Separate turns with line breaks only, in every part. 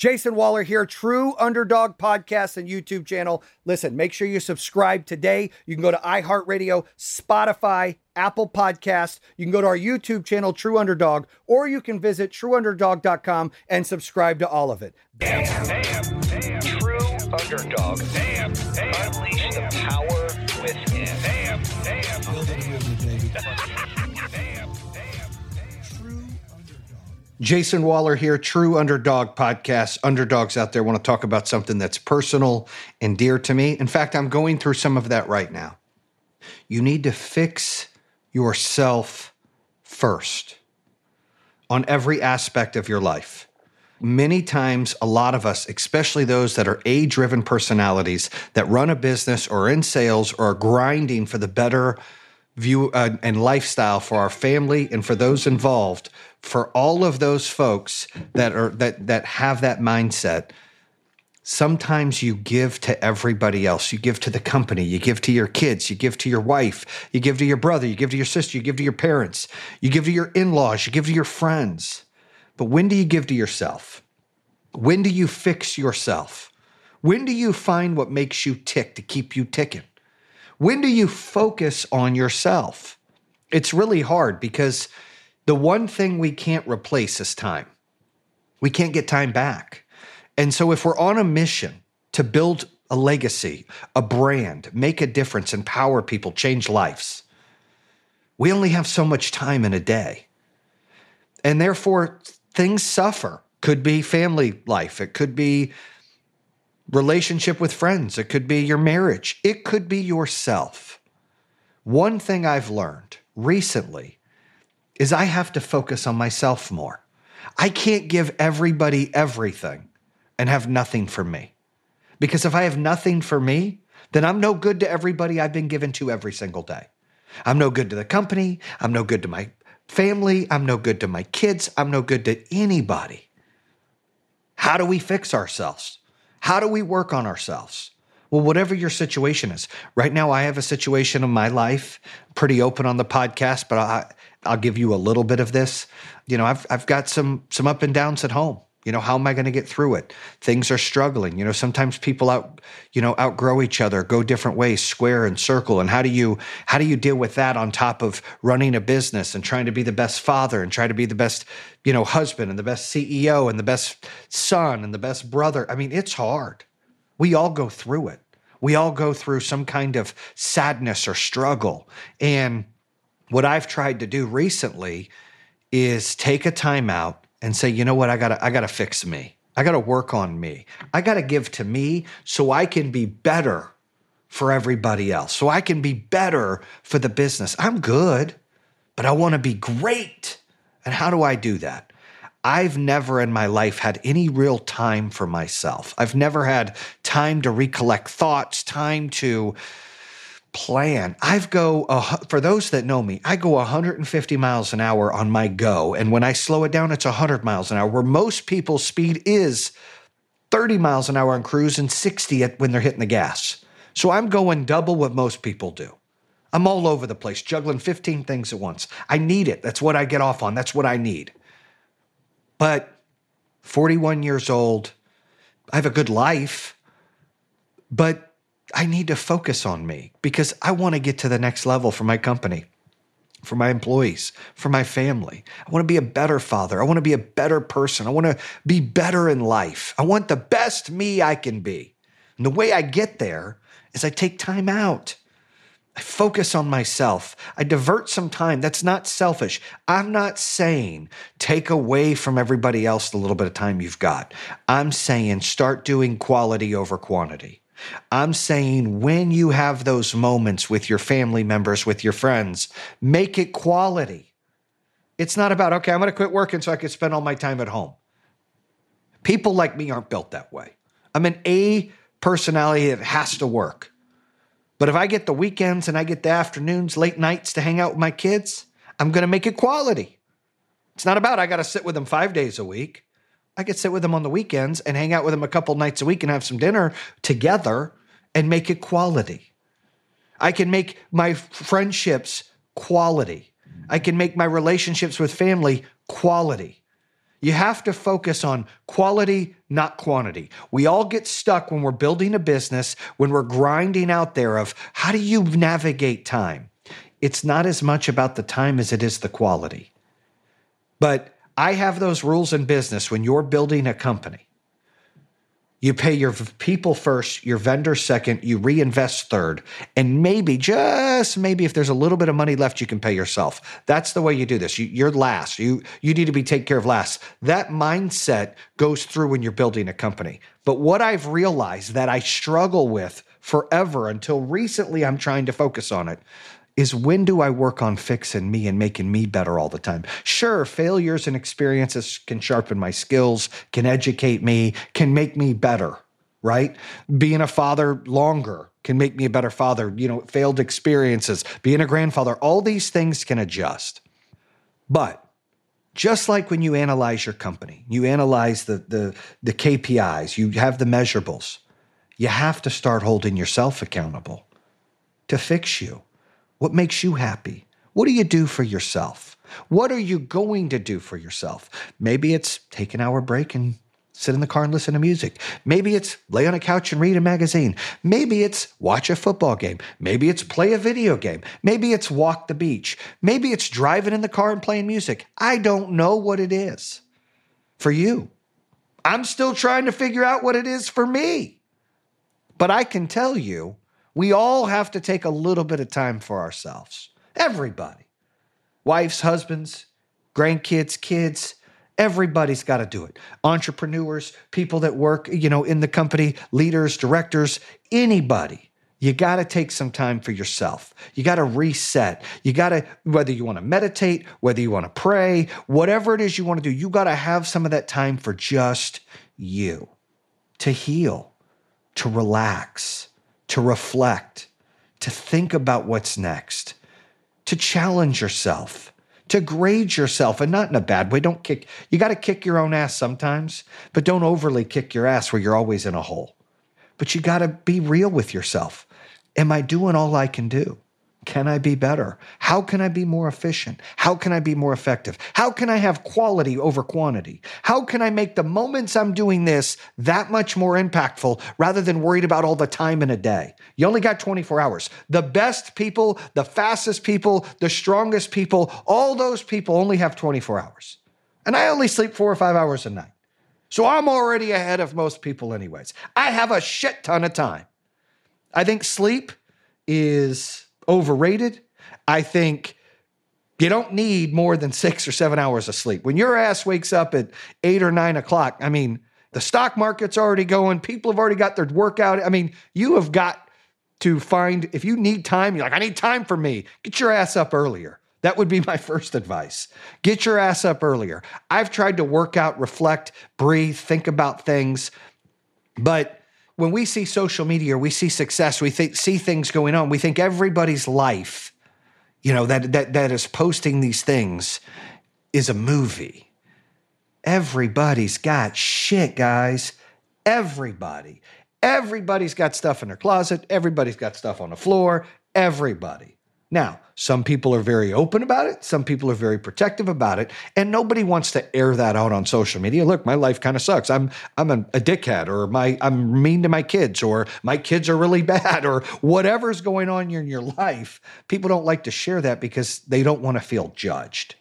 Jason Waller here, True Underdog Podcast and YouTube channel. Listen, make sure you subscribe today. You can go to iHeartRadio, Spotify, Apple Podcasts. You can go to our YouTube channel, True Underdog, or you can visit trueunderdog.com and subscribe to all of it.
Damn, damn, damn. True underdog. Damn, damn. Unleash the power
Jason Waller here, True Underdog Podcast. Underdogs out there want to talk about something that's personal and dear to me. In fact, I'm going through some of that right now. You need to fix yourself first on every aspect of your life. Many times, a lot of us, especially those that are A driven personalities that run a business or in sales or are grinding for the better view uh, and lifestyle for our family and for those involved, for all of those folks that are that that have that mindset, sometimes you give to everybody else. You give to the company, you give to your kids, you give to your wife, you give to your brother, you give to your sister, you give to your parents, you give to your in-laws, you give to your friends. But when do you give to yourself? When do you fix yourself? When do you find what makes you tick to keep you ticking? When do you focus on yourself? It's really hard because the one thing we can't replace is time. We can't get time back. And so if we're on a mission to build a legacy, a brand, make a difference, empower people, change lives, we only have so much time in a day. And therefore, things suffer. Could be family life, it could be relationship with friends, it could be your marriage, it could be yourself. One thing I've learned recently is I have to focus on myself more. I can't give everybody everything and have nothing for me. Because if I have nothing for me, then I'm no good to everybody I've been given to every single day. I'm no good to the company. I'm no good to my family. I'm no good to my kids. I'm no good to anybody. How do we fix ourselves? How do we work on ourselves? Well, whatever your situation is. Right now, I have a situation in my life, pretty open on the podcast, but I, I'll give you a little bit of this. You know, I've, I've got some, some up and downs at home. You know, how am I going to get through it? Things are struggling. You know, sometimes people out, you know, outgrow each other, go different ways, square and circle. And how do you how do you deal with that on top of running a business and trying to be the best father and try to be the best, you know, husband and the best CEO and the best son and the best brother? I mean, it's hard. We all go through it. We all go through some kind of sadness or struggle. And what I've tried to do recently is take a time out and say, you know what, I gotta, I gotta fix me. I gotta work on me. I gotta give to me so I can be better for everybody else, so I can be better for the business. I'm good, but I wanna be great. And how do I do that? I've never in my life had any real time for myself. I've never had time to recollect thoughts, time to plan. I've go uh, for those that know me, I go 150 miles an hour on my go, and when I slow it down, it's 100 miles an hour. Where most people's speed is 30 miles an hour on cruise and 60 at, when they're hitting the gas. So I'm going double what most people do. I'm all over the place, juggling 15 things at once. I need it. That's what I get off on. That's what I need. But 41 years old, I have a good life, but I need to focus on me because I want to get to the next level for my company, for my employees, for my family. I want to be a better father. I want to be a better person. I want to be better in life. I want the best me I can be. And the way I get there is I take time out. I focus on myself. I divert some time. That's not selfish. I'm not saying take away from everybody else the little bit of time you've got. I'm saying start doing quality over quantity. I'm saying when you have those moments with your family members, with your friends, make it quality. It's not about, okay, I'm going to quit working so I can spend all my time at home. People like me aren't built that way. I'm an A personality that has to work. But if I get the weekends and I get the afternoons, late nights to hang out with my kids, I'm going to make it quality. It's not about I got to sit with them five days a week. I could sit with them on the weekends and hang out with them a couple nights a week and have some dinner together and make it quality. I can make my friendships quality. I can make my relationships with family quality. You have to focus on quality, not quantity. We all get stuck when we're building a business, when we're grinding out there of how do you navigate time? It's not as much about the time as it is the quality. But I have those rules in business when you're building a company. You pay your people first, your vendor second, you reinvest third. And maybe, just maybe, if there's a little bit of money left, you can pay yourself. That's the way you do this. You, are last. You, you need to be taken care of last. That mindset goes through when you're building a company. But what I've realized that I struggle with forever until recently, I'm trying to focus on it is when do I work on fixing me and making me better all the time? Sure, failures and experiences can sharpen my skills, can educate me, can make me better, right? Being a father longer can make me a better father. You know, failed experiences, being a grandfather, all these things can adjust. But just like when you analyze your company, you analyze the, the, the KPIs, you have the measurables, you have to start holding yourself accountable to fix you. What makes you happy? What do you do for yourself? What are you going to do for yourself? Maybe it's take an hour break and sit in the car and listen to music. Maybe it's lay on a couch and read a magazine. Maybe it's watch a football game. Maybe it's play a video game. Maybe it's walk the beach. Maybe it's driving in the car and playing music. I don't know what it is for you. I'm still trying to figure out what it is for me. But I can tell you we all have to take a little bit of time for ourselves. Everybody. Wives, husbands, grandkids, kids, everybody's got to do it. Entrepreneurs, people that work, you know, in the company, leaders, directors, anybody. You got to take some time for yourself. You got to reset. You got to, whether you want to meditate, whether you want to pray, whatever it is you want to do, you got to have some of that time for just you to heal, to relax, to reflect, to think about what's next, to challenge yourself, to grade yourself, and not in a bad way. Don't kick, you got to kick your own ass sometimes, but don't overly kick your ass where you're always in a hole. But you got to be real with yourself. Am I doing all I can do? Can I be better? How can I be more efficient? How can I be more effective? How can I have quality over quantity? How can I make the moments I'm doing this that much more impactful rather than worried about all the time in a day? You only got 24 hours. The best people, the fastest people, the strongest people, all those people only have 24 hours. And I only sleep four or five hours a night. So I'm already ahead of most people, anyways. I have a shit ton of time. I think sleep is overrated. I think you don't need more than six or seven hours of sleep. When your ass wakes up at eight or nine o'clock, I mean, the stock market's already going, people have already got their workout. I mean, you have got to find, if you need time, you're like, I need time for me, get your ass up earlier. That would be my first advice. Get your ass up earlier. I've tried to work out, reflect, breathe, think about things, but when we see social media, we see success, we th- see things going on, we think everybody's life, you know, that, that, that is posting these things is a movie. Everybody's got shit, guys. Everybody. Everybody's got stuff in their closet. Everybody's got stuff on the floor. Everybody. Now, some people are very open about it. Some people are very protective about it, and nobody wants to air that out on social media. Look, my life kind of sucks. I'm I'm a, a dickhead, or my I'm mean to my kids, or my kids are really bad, or whatever's going on in your life. People don't like to share that because they don't want to feel judged.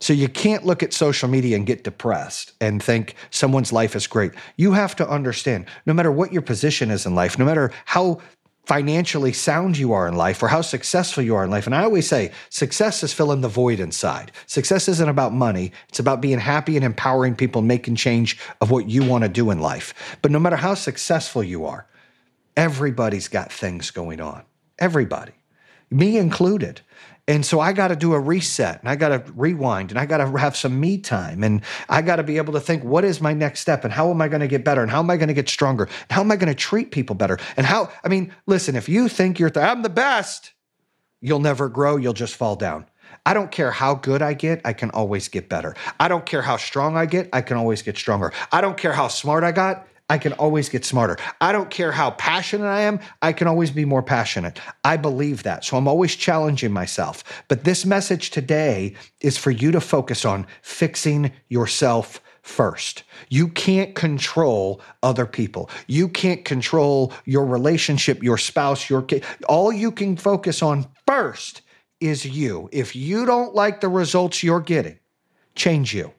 So you can't look at social media and get depressed and think someone's life is great. You have to understand, no matter what your position is in life, no matter how financially sound you are in life or how successful you are in life. And I always say success is filling the void inside. Success isn't about money, it's about being happy and empowering people, and making change of what you want to do in life. But no matter how successful you are, everybody's got things going on. Everybody, me included. And so I got to do a reset and I got to rewind and I got to have some me time and I got to be able to think, what is my next step and how am I going to get better and how am I going to get stronger? And how am I going to treat people better? And how, I mean, listen, if you think you're, th- I'm the best, you'll never grow, you'll just fall down. I don't care how good I get, I can always get better. I don't care how strong I get, I can always get stronger. I don't care how smart I got, I can always get smarter. I don't care how passionate I am, I can always be more passionate. I believe that. So I'm always challenging myself. But this message today is for you to focus on fixing yourself first. You can't control other people. You can't control your relationship, your spouse, your kid. All you can focus on first is you. If you don't like the results you're getting, change you.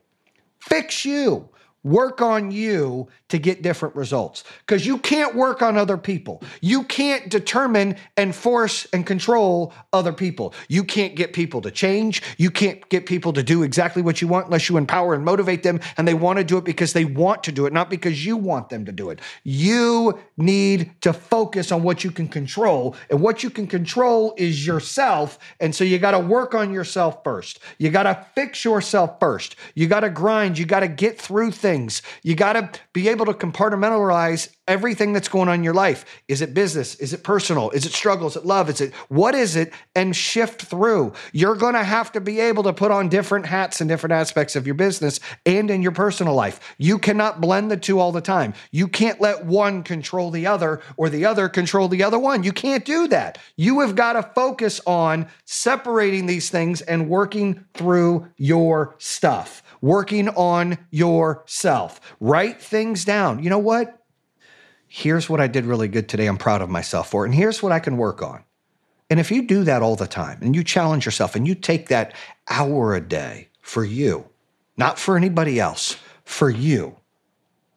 Fix you work on you to get different results because you can't work on other people. You can't determine and force and control other people. You can't get people to change. You can't get people to do exactly what you want unless you empower and motivate them and they want to do it because they want to do it, not because you want them to do it. You need to focus on what you can control, and what you can control is yourself. And so you got to work on yourself first. You got to fix yourself first. You got to grind. You got to get through things. You got to be able to compartmentalize everything that's going on in your life. Is it business? Is it personal? Is it struggle? Is it love? Is it what is it? And shift through. You're going to have to be able to put on different hats in different aspects of your business and in your personal life. You cannot blend the two all the time. You can't let one control the other or the other control the other one. You can't do that. You have got to focus on separating these things and working through your stuff working on yourself. Write things down. You know what? Here's what I did really good today. I'm proud of myself for. And here's what I can work on. And if you do that all the time and you challenge yourself and you take that hour a day for you, not for anybody else, for you,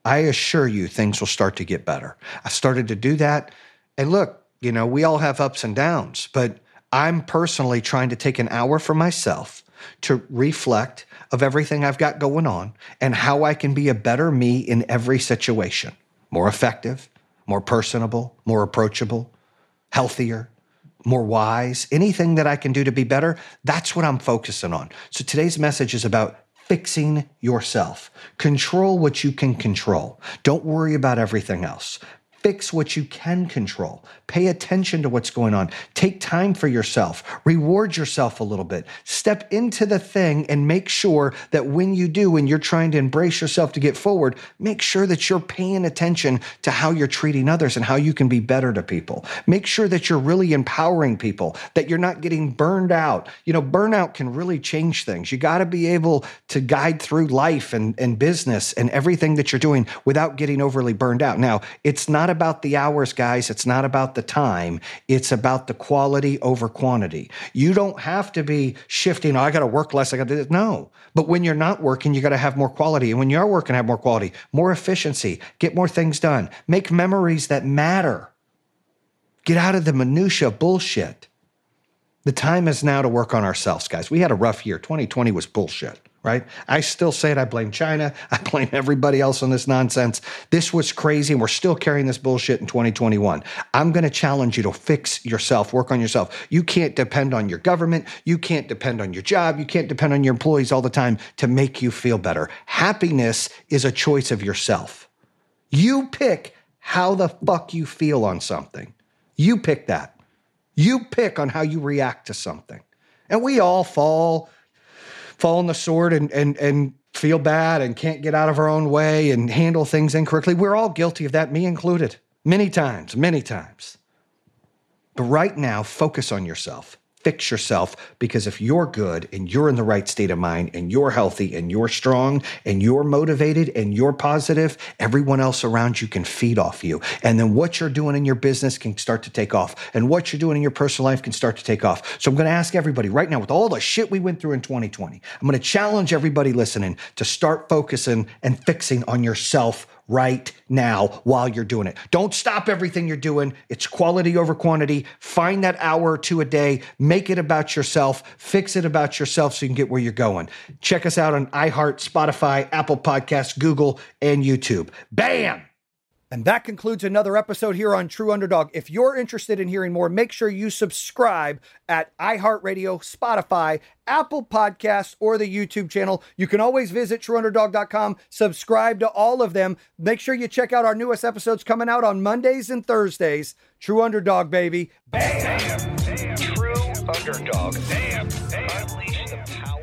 I assure you things will start to get better. I started to do that. And look, you know, we all have ups and downs, but I'm personally trying to take an hour for myself to reflect of everything I've got going on and how I can be a better me in every situation more effective, more personable, more approachable, healthier, more wise, anything that I can do to be better, that's what I'm focusing on. So today's message is about fixing yourself. Control what you can control. Don't worry about everything else. Fix what you can control. Pay attention to what's going on. Take time for yourself. Reward yourself a little bit. Step into the thing and make sure that when you do, when you're trying to embrace yourself to get forward, make sure that you're paying attention to how you're treating others and how you can be better to people. Make sure that you're really empowering people, that you're not getting burned out. You know, burnout can really change things. You got to be able to guide through life and, and business and everything that you're doing without getting overly burned out. Now, it's not not about the hours, guys. It's not about the time. It's about the quality over quantity. You don't have to be shifting, oh, I got to work less. I got to. No. But when you're not working, you got to have more quality. And when you are working, have more quality, more efficiency, get more things done, make memories that matter. Get out of the minutia bullshit. The time is now to work on ourselves, guys. We had a rough year. 2020 was bullshit right? I still say it. I blame China. I blame everybody else on this nonsense. This was crazy, and we're still carrying this bullshit in 2021. I'm going to challenge you to fix yourself, work on yourself. You can't depend on your government. You can't depend on your job. You can't depend on your employees all the time to make you feel better. Happiness is a choice of yourself. You pick how the fuck you feel on something. You pick that. You pick on how you react to something. And we all fall fall on the sword and and and feel bad and can't get out of our own way and handle things incorrectly. We're all guilty of that, me included, many times, many times. But right now, focus on yourself fix yourself because if you're good and you're in the right state of mind and you're healthy and you're strong and you're motivated and you're positive, everyone else around you can feed off you. And then what you're doing in your business can start to take off. And what you're doing in your personal life can start to take off. So I'm going to ask everybody right now, with all the shit we went through in 2020, I'm going to challenge everybody listening to start focusing and fixing on yourself right now while you're doing it. Don't stop everything you're doing. It's quality over quantity. Find that hour or two a day, make it about yourself, fix it about yourself so you can get where you're going. Check us out on iHeart, Spotify, Apple Podcasts, Google, and YouTube. Bam! And that concludes another episode here on True Underdog. If you're interested in hearing more, make sure you subscribe at iHeartRadio, Spotify, Apple Podcasts, or the YouTube channel. You can always visit trueunderdog.com, subscribe to all of them. Make sure you check out our newest episodes coming out on Mondays and Thursdays. True Underdog, baby.
Bam! Damn, damn. True Underdog. Damn, damn. Unleash the power.